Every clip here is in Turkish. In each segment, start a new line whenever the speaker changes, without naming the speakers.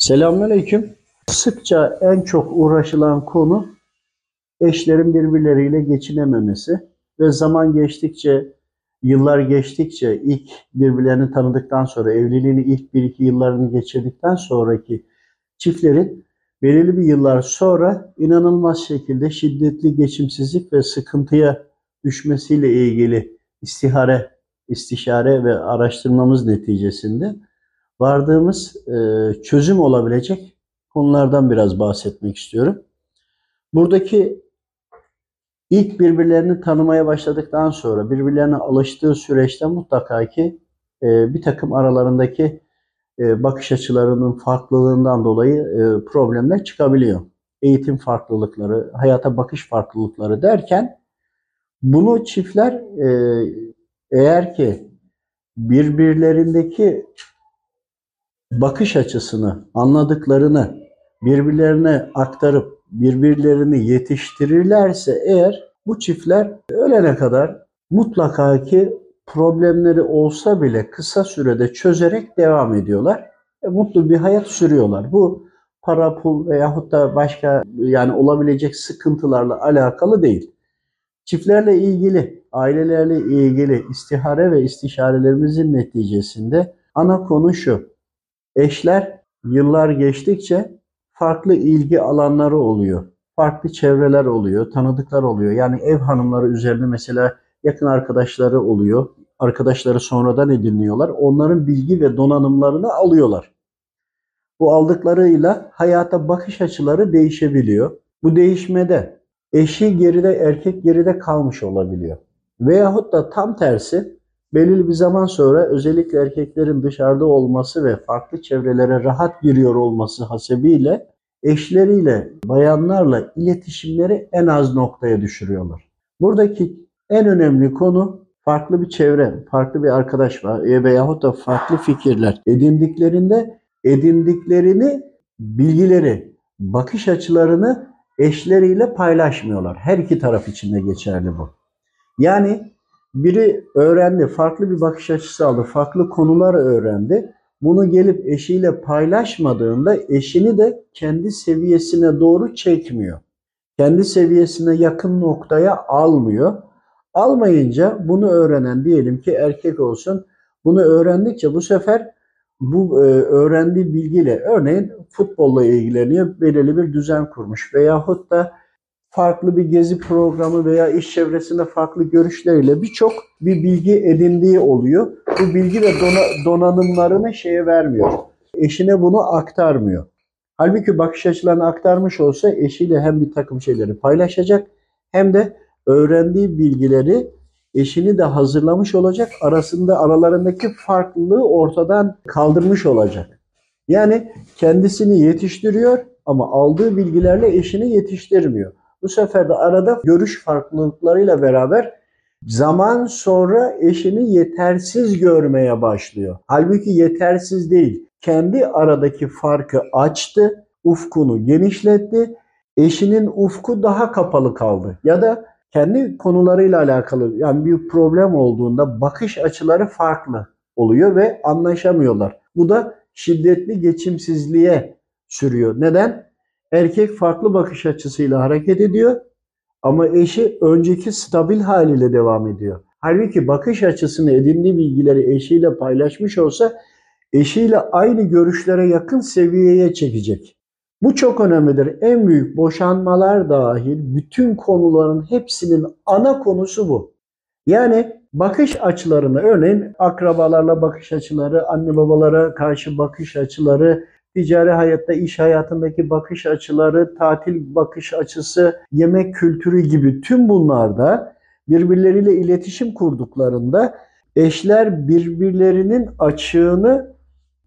Selamünaleyküm. Sıkça en çok uğraşılan konu eşlerin birbirleriyle geçinememesi ve zaman geçtikçe, yıllar geçtikçe ilk birbirlerini tanıdıktan sonra, evliliğini ilk bir iki yıllarını geçirdikten sonraki çiftlerin belirli bir yıllar sonra inanılmaz şekilde şiddetli geçimsizlik ve sıkıntıya düşmesiyle ilgili istihare, istişare ve araştırmamız neticesinde vardığımız e, çözüm olabilecek konulardan biraz bahsetmek istiyorum. Buradaki ilk birbirlerini tanımaya başladıktan sonra birbirlerine alıştığı süreçte mutlaka ki e, bir takım aralarındaki e, bakış açılarının farklılığından dolayı problemler çıkabiliyor. Eğitim farklılıkları, hayata bakış farklılıkları derken bunu çiftler eğer ki birbirlerindeki bakış açısını, anladıklarını birbirlerine aktarıp birbirlerini yetiştirirlerse eğer bu çiftler ölene kadar mutlaka ki problemleri olsa bile kısa sürede çözerek devam ediyorlar. E, mutlu bir hayat sürüyorlar. Bu para, pul veyahut da başka yani olabilecek sıkıntılarla alakalı değil. Çiftlerle ilgili, ailelerle ilgili istihare ve istişarelerimizin neticesinde ana konu şu. Eşler yıllar geçtikçe farklı ilgi alanları oluyor. Farklı çevreler oluyor, tanıdıklar oluyor. Yani ev hanımları üzerine mesela yakın arkadaşları oluyor. Arkadaşları sonradan ediniyorlar. Onların bilgi ve donanımlarını alıyorlar. Bu aldıklarıyla hayata bakış açıları değişebiliyor. Bu değişmede eşi geride, erkek geride kalmış olabiliyor. Veyahut da tam tersi belirli bir zaman sonra özellikle erkeklerin dışarıda olması ve farklı çevrelere rahat giriyor olması hasebiyle eşleriyle, bayanlarla iletişimleri en az noktaya düşürüyorlar. Buradaki en önemli konu farklı bir çevre, farklı bir arkadaş var e, veyahut da farklı fikirler edindiklerinde edindiklerini, bilgileri, bakış açılarını eşleriyle paylaşmıyorlar. Her iki taraf için de geçerli bu. Yani biri öğrendi, farklı bir bakış açısı aldı, farklı konular öğrendi. Bunu gelip eşiyle paylaşmadığında eşini de kendi seviyesine doğru çekmiyor. Kendi seviyesine yakın noktaya almıyor. Almayınca bunu öğrenen diyelim ki erkek olsun. Bunu öğrendikçe bu sefer bu e, öğrendiği bilgiyle örneğin futbolla ilgileniyor, belirli bir düzen kurmuş veyahut da farklı bir gezi programı veya iş çevresinde farklı görüşleriyle birçok bir bilgi edindiği oluyor. Bu bilgi ve dona, donanımlarını şeye vermiyor. Eşine bunu aktarmıyor. Halbuki bakış açılarını aktarmış olsa eşiyle hem bir takım şeyleri paylaşacak hem de öğrendiği bilgileri eşini de hazırlamış olacak. Arasında aralarındaki farklılığı ortadan kaldırmış olacak. Yani kendisini yetiştiriyor ama aldığı bilgilerle eşini yetiştirmiyor. Bu sefer de arada görüş farklılıklarıyla beraber zaman sonra eşini yetersiz görmeye başlıyor. Halbuki yetersiz değil. Kendi aradaki farkı açtı, ufkunu genişletti. Eşinin ufku daha kapalı kaldı. Ya da kendi konularıyla alakalı yani bir problem olduğunda bakış açıları farklı oluyor ve anlaşamıyorlar. Bu da şiddetli geçimsizliğe sürüyor. Neden? Erkek farklı bakış açısıyla hareket ediyor ama eşi önceki stabil haliyle devam ediyor. Halbuki bakış açısını edindiği bilgileri eşiyle paylaşmış olsa eşiyle aynı görüşlere yakın seviyeye çekecek. Bu çok önemlidir. En büyük boşanmalar dahil bütün konuların hepsinin ana konusu bu. Yani bakış açılarını örneğin akrabalarla bakış açıları, anne babalara karşı bakış açıları, ticari hayatta, iş hayatındaki bakış açıları, tatil bakış açısı, yemek kültürü gibi tüm bunlarda birbirleriyle iletişim kurduklarında eşler birbirlerinin açığını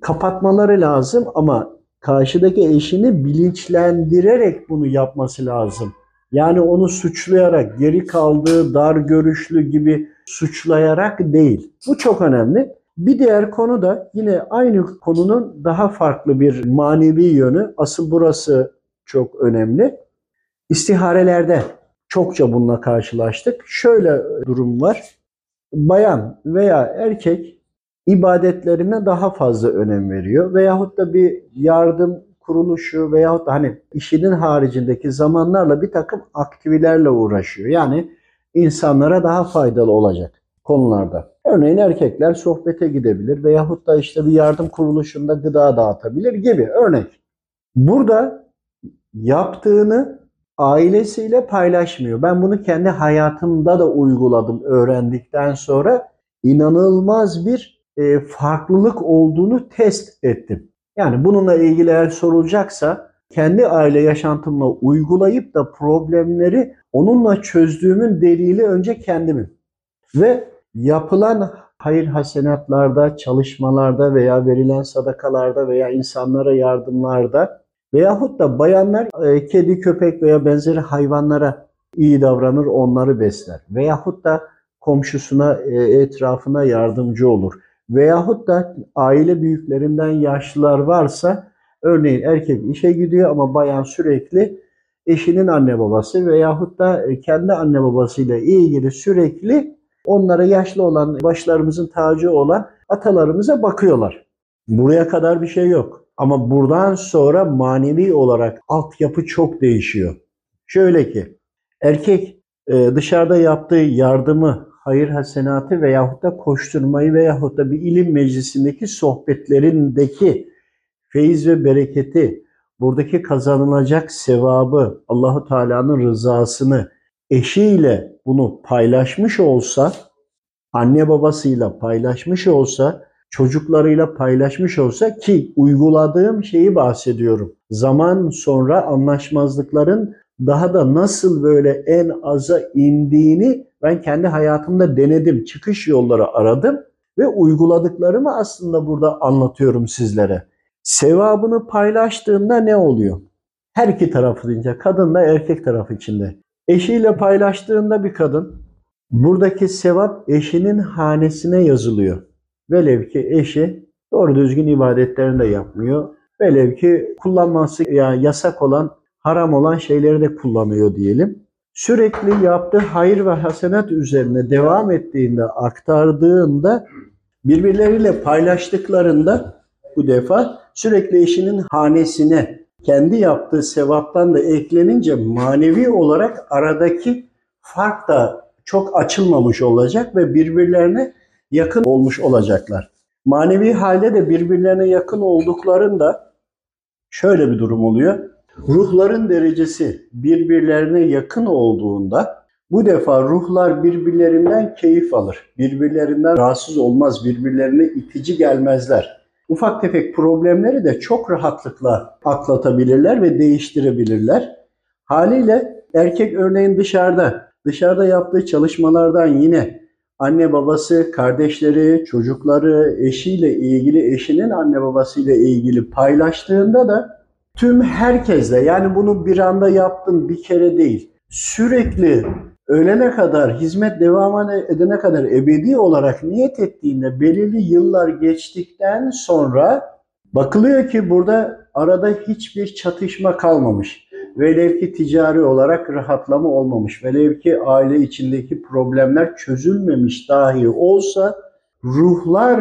kapatmaları lazım ama karşıdaki eşini bilinçlendirerek bunu yapması lazım. Yani onu suçlayarak, geri kaldığı, dar görüşlü gibi suçlayarak değil. Bu çok önemli. Bir diğer konu da yine aynı konunun daha farklı bir manevi yönü. Asıl burası çok önemli. İstiharelerde çokça bununla karşılaştık. Şöyle durum var. Bayan veya erkek ibadetlerine daha fazla önem veriyor. Veyahut da bir yardım kuruluşu veyahut da hani işinin haricindeki zamanlarla bir takım aktivilerle uğraşıyor. Yani insanlara daha faydalı olacak konularda. Örneğin erkekler sohbete gidebilir veyahut da işte bir yardım kuruluşunda gıda dağıtabilir gibi örnek. Burada yaptığını ailesiyle paylaşmıyor. Ben bunu kendi hayatımda da uyguladım öğrendikten sonra inanılmaz bir e, farklılık olduğunu test ettim. Yani bununla ilgili eğer sorulacaksa kendi aile yaşantımla uygulayıp da problemleri onunla çözdüğümün delili önce kendimim. Ve yapılan hayır hasenatlarda, çalışmalarda veya verilen sadakalarda veya insanlara yardımlarda veyahut da bayanlar e, kedi, köpek veya benzeri hayvanlara iyi davranır, onları besler. Veyahut da komşusuna, e, etrafına yardımcı olur. Veyahut da aile büyüklerinden yaşlılar varsa örneğin erkek işe gidiyor ama bayan sürekli eşinin anne babası veyahut da kendi anne babasıyla ilgili sürekli onlara yaşlı olan, başlarımızın tacı olan atalarımıza bakıyorlar. Buraya kadar bir şey yok. Ama buradan sonra manevi olarak altyapı çok değişiyor. Şöyle ki erkek e, dışarıda yaptığı yardımı, hayır hasenatı veyahut da koşturmayı veyahut da bir ilim meclisindeki sohbetlerindeki feyiz ve bereketi, buradaki kazanılacak sevabı, Allahu Teala'nın rızasını eşiyle bunu paylaşmış olsa, anne babasıyla paylaşmış olsa, çocuklarıyla paylaşmış olsa ki uyguladığım şeyi bahsediyorum. Zaman sonra anlaşmazlıkların daha da nasıl böyle en aza indiğini ben kendi hayatımda denedim. Çıkış yolları aradım ve uyguladıklarımı aslında burada anlatıyorum sizlere. Sevabını paylaştığında ne oluyor? Her iki tarafı deyince kadınla erkek tarafı içinde. Eşiyle paylaştığında bir kadın buradaki sevap eşinin hanesine yazılıyor. Velev ki eşi doğru düzgün ibadetlerini de yapmıyor. Velev ki kullanması yani yasak olan, haram olan şeyleri de kullanıyor diyelim. Sürekli yaptığı hayır ve hasenat üzerine devam ettiğinde, aktardığında, birbirleriyle paylaştıklarında bu defa sürekli eşinin hanesine kendi yaptığı sevaptan da eklenince manevi olarak aradaki fark da çok açılmamış olacak ve birbirlerine yakın olmuş olacaklar. Manevi halde de birbirlerine yakın olduklarında şöyle bir durum oluyor. Ruhların derecesi birbirlerine yakın olduğunda bu defa ruhlar birbirlerinden keyif alır. Birbirlerinden rahatsız olmaz, birbirlerine itici gelmezler. Ufak tefek problemleri de çok rahatlıkla atlatabilirler ve değiştirebilirler. Haliyle erkek örneğin dışarıda, dışarıda yaptığı çalışmalardan yine anne babası, kardeşleri, çocukları, eşiyle ilgili, eşinin anne babasıyla ilgili paylaştığında da tüm herkesle yani bunu bir anda yaptım bir kere değil. Sürekli ölene kadar, hizmet devam edene kadar ebedi olarak niyet ettiğinde belirli yıllar geçtikten sonra bakılıyor ki burada arada hiçbir çatışma kalmamış. Velev ki ticari olarak rahatlama olmamış. Velev ki aile içindeki problemler çözülmemiş dahi olsa ruhlar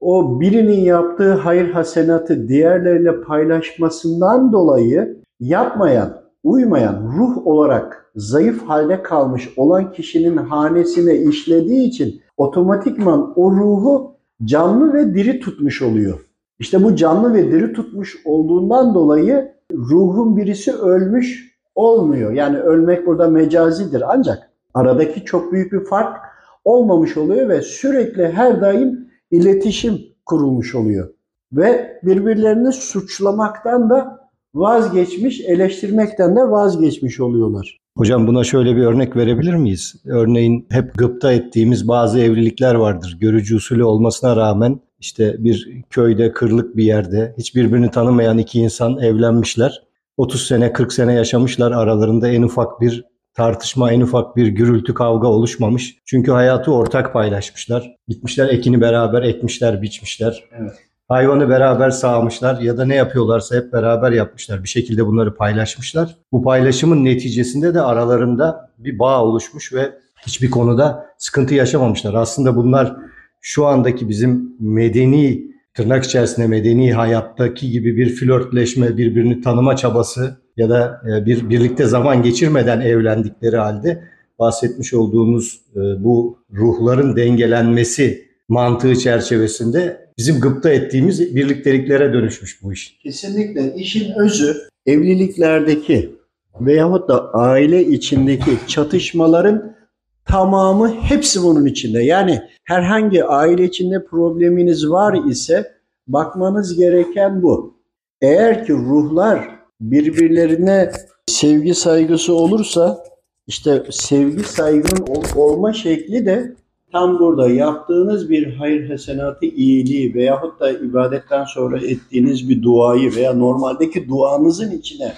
o birinin yaptığı hayır hasenatı diğerleriyle paylaşmasından dolayı yapmayan, uymayan, ruh olarak zayıf halde kalmış olan kişinin hanesine işlediği için otomatikman o ruhu canlı ve diri tutmuş oluyor. İşte bu canlı ve diri tutmuş olduğundan dolayı ruhun birisi ölmüş olmuyor. Yani ölmek burada mecazidir ancak aradaki çok büyük bir fark olmamış oluyor ve sürekli her daim iletişim kurulmuş oluyor. Ve birbirlerini suçlamaktan da vazgeçmiş, eleştirmekten de vazgeçmiş oluyorlar.
Hocam buna şöyle bir örnek verebilir miyiz? Örneğin hep gıpta ettiğimiz bazı evlilikler vardır. Görücü usulü olmasına rağmen işte bir köyde, kırlık bir yerde hiç birbirini tanımayan iki insan evlenmişler. 30 sene, 40 sene yaşamışlar. Aralarında en ufak bir tartışma, en ufak bir gürültü, kavga oluşmamış. Çünkü hayatı ortak paylaşmışlar. Gitmişler ekini beraber ekmişler, biçmişler. Evet. Hayvanı beraber sağmışlar ya da ne yapıyorlarsa hep beraber yapmışlar. Bir şekilde bunları paylaşmışlar. Bu paylaşımın neticesinde de aralarında bir bağ oluşmuş ve hiçbir konuda sıkıntı yaşamamışlar. Aslında bunlar şu andaki bizim medeni tırnak içerisinde medeni hayattaki gibi bir flörtleşme, birbirini tanıma çabası ya da e, bir birlikte zaman geçirmeden evlendikleri halde bahsetmiş olduğunuz e, bu ruhların dengelenmesi mantığı çerçevesinde bizim gıpta ettiğimiz birlikteliklere dönüşmüş bu iş.
Kesinlikle işin özü evliliklerdeki veyahut da aile içindeki çatışmaların tamamı hepsi bunun içinde. Yani herhangi aile içinde probleminiz var ise bakmanız gereken bu. Eğer ki ruhlar birbirlerine sevgi saygısı olursa işte sevgi saygının ol- olma şekli de tam burada yaptığınız bir hayır hasenatı iyiliği veyahut da ibadetten sonra ettiğiniz bir duayı veya normaldeki duanızın içine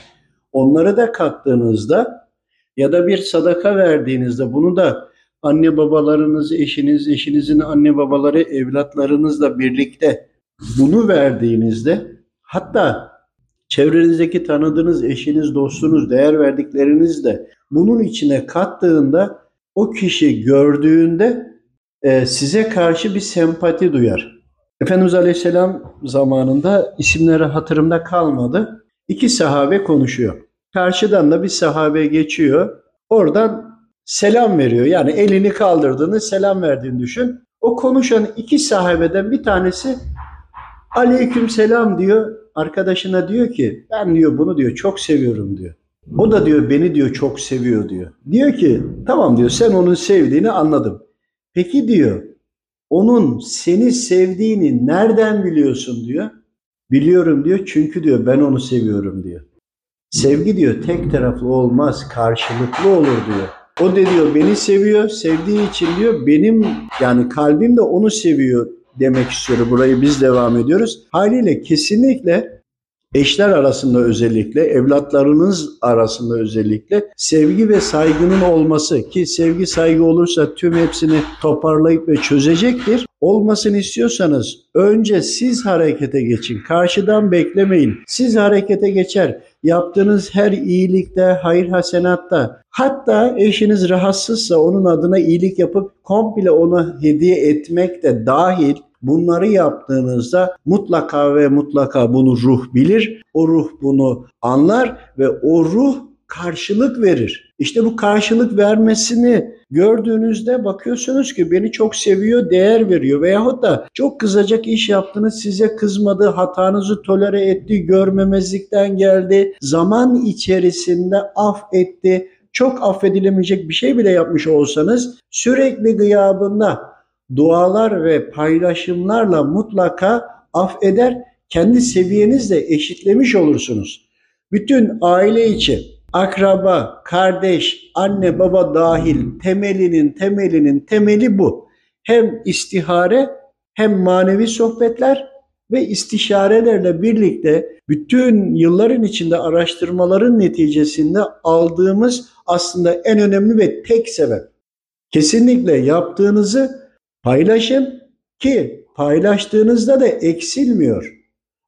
onları da kattığınızda ya da bir sadaka verdiğinizde bunu da anne babalarınız, eşiniz, eşinizin anne babaları, evlatlarınızla birlikte bunu verdiğinizde hatta çevrenizdeki tanıdığınız eşiniz, dostunuz, değer verdikleriniz de bunun içine kattığında o kişi gördüğünde e, size karşı bir sempati duyar. Efendimiz Aleyhisselam zamanında isimleri hatırımda kalmadı. İki sahabe konuşuyor. Karşıdan da bir sahabe geçiyor. Oradan selam veriyor. Yani elini kaldırdığını selam verdiğini düşün. O konuşan iki sahabeden bir tanesi aleyküm selam diyor. Arkadaşına diyor ki ben diyor bunu diyor çok seviyorum diyor. O da diyor beni diyor çok seviyor diyor. Diyor ki tamam diyor sen onun sevdiğini anladım. Peki diyor onun seni sevdiğini nereden biliyorsun diyor. Biliyorum diyor çünkü diyor ben onu seviyorum diyor. Sevgi diyor tek taraflı olmaz karşılıklı olur diyor. O da diyor beni seviyor sevdiği için diyor benim yani kalbim de onu seviyor demek istiyor. Burayı biz devam ediyoruz. Haliyle kesinlikle eşler arasında özellikle, evlatlarınız arasında özellikle sevgi ve saygının olması ki sevgi saygı olursa tüm hepsini toparlayıp ve çözecektir. Olmasını istiyorsanız önce siz harekete geçin. Karşıdan beklemeyin. Siz harekete geçer. Yaptığınız her iyilikte, hayır hasenatta, hatta eşiniz rahatsızsa onun adına iyilik yapıp komple ona hediye etmek de dahil Bunları yaptığınızda mutlaka ve mutlaka bunu ruh bilir. O ruh bunu anlar ve o ruh karşılık verir. İşte bu karşılık vermesini gördüğünüzde bakıyorsunuz ki beni çok seviyor, değer veriyor veyahut da çok kızacak iş yaptınız, size kızmadı, hatanızı tolere etti, görmemezlikten geldi, zaman içerisinde af etti. Çok affedilemeyecek bir şey bile yapmış olsanız sürekli gıyabında dualar ve paylaşımlarla mutlaka affeder, kendi seviyenizle eşitlemiş olursunuz. Bütün aile içi, akraba, kardeş, anne baba dahil temelinin temelinin temeli bu. Hem istihare hem manevi sohbetler ve istişarelerle birlikte bütün yılların içinde araştırmaların neticesinde aldığımız aslında en önemli ve tek sebep. Kesinlikle yaptığınızı Paylaşın ki paylaştığınızda da eksilmiyor.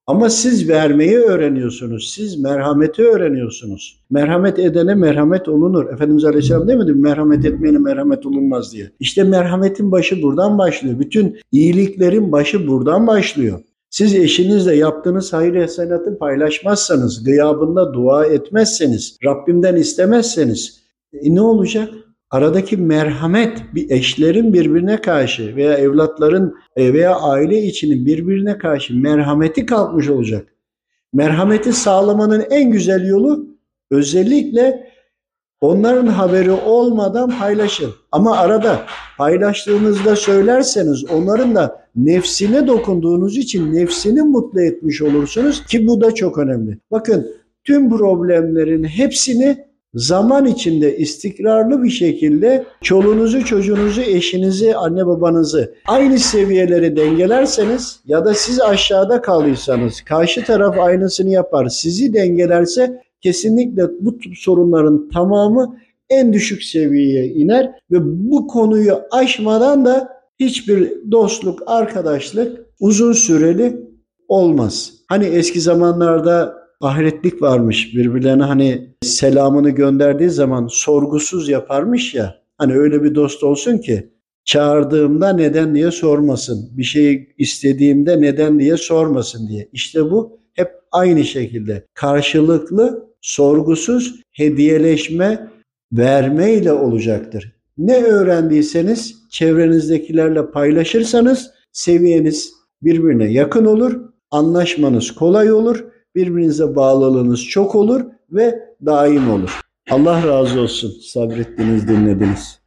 Ama siz vermeyi öğreniyorsunuz. Siz merhameti öğreniyorsunuz. Merhamet edene merhamet olunur. Efendimiz Aleyhisselam demedi mi? Merhamet etmeyene merhamet olunmaz diye. İşte merhametin başı buradan başlıyor. Bütün iyiliklerin başı buradan başlıyor. Siz eşinizle yaptığınız hayır hasenatı paylaşmazsanız, gıyabında dua etmezseniz, Rabbimden istemezseniz e ne olacak? Aradaki merhamet bir eşlerin birbirine karşı veya evlatların e, veya aile içinin birbirine karşı merhameti kalkmış olacak. Merhameti sağlamanın en güzel yolu özellikle onların haberi olmadan paylaşın. Ama arada paylaştığınızda söylerseniz onların da nefsine dokunduğunuz için nefsini mutlu etmiş olursunuz ki bu da çok önemli. Bakın tüm problemlerin hepsini zaman içinde istikrarlı bir şekilde çoluğunuzu, çocuğunuzu, eşinizi, anne babanızı aynı seviyelere dengelerseniz ya da siz aşağıda kalıysanız karşı taraf aynısını yapar. Sizi dengelerse kesinlikle bu sorunların tamamı en düşük seviyeye iner ve bu konuyu aşmadan da hiçbir dostluk, arkadaşlık uzun süreli olmaz. Hani eski zamanlarda ahiretlik varmış. Birbirlerine hani selamını gönderdiği zaman sorgusuz yaparmış ya. Hani öyle bir dost olsun ki çağırdığımda neden diye sormasın. Bir şey istediğimde neden diye sormasın diye. İşte bu hep aynı şekilde karşılıklı, sorgusuz hediyeleşme, verme ile olacaktır. Ne öğrendiyseniz çevrenizdekilerle paylaşırsanız seviyeniz birbirine yakın olur, anlaşmanız kolay olur, birbirinize bağlılığınız çok olur ve daim olur. Allah razı olsun sabrettiniz, dinlediniz.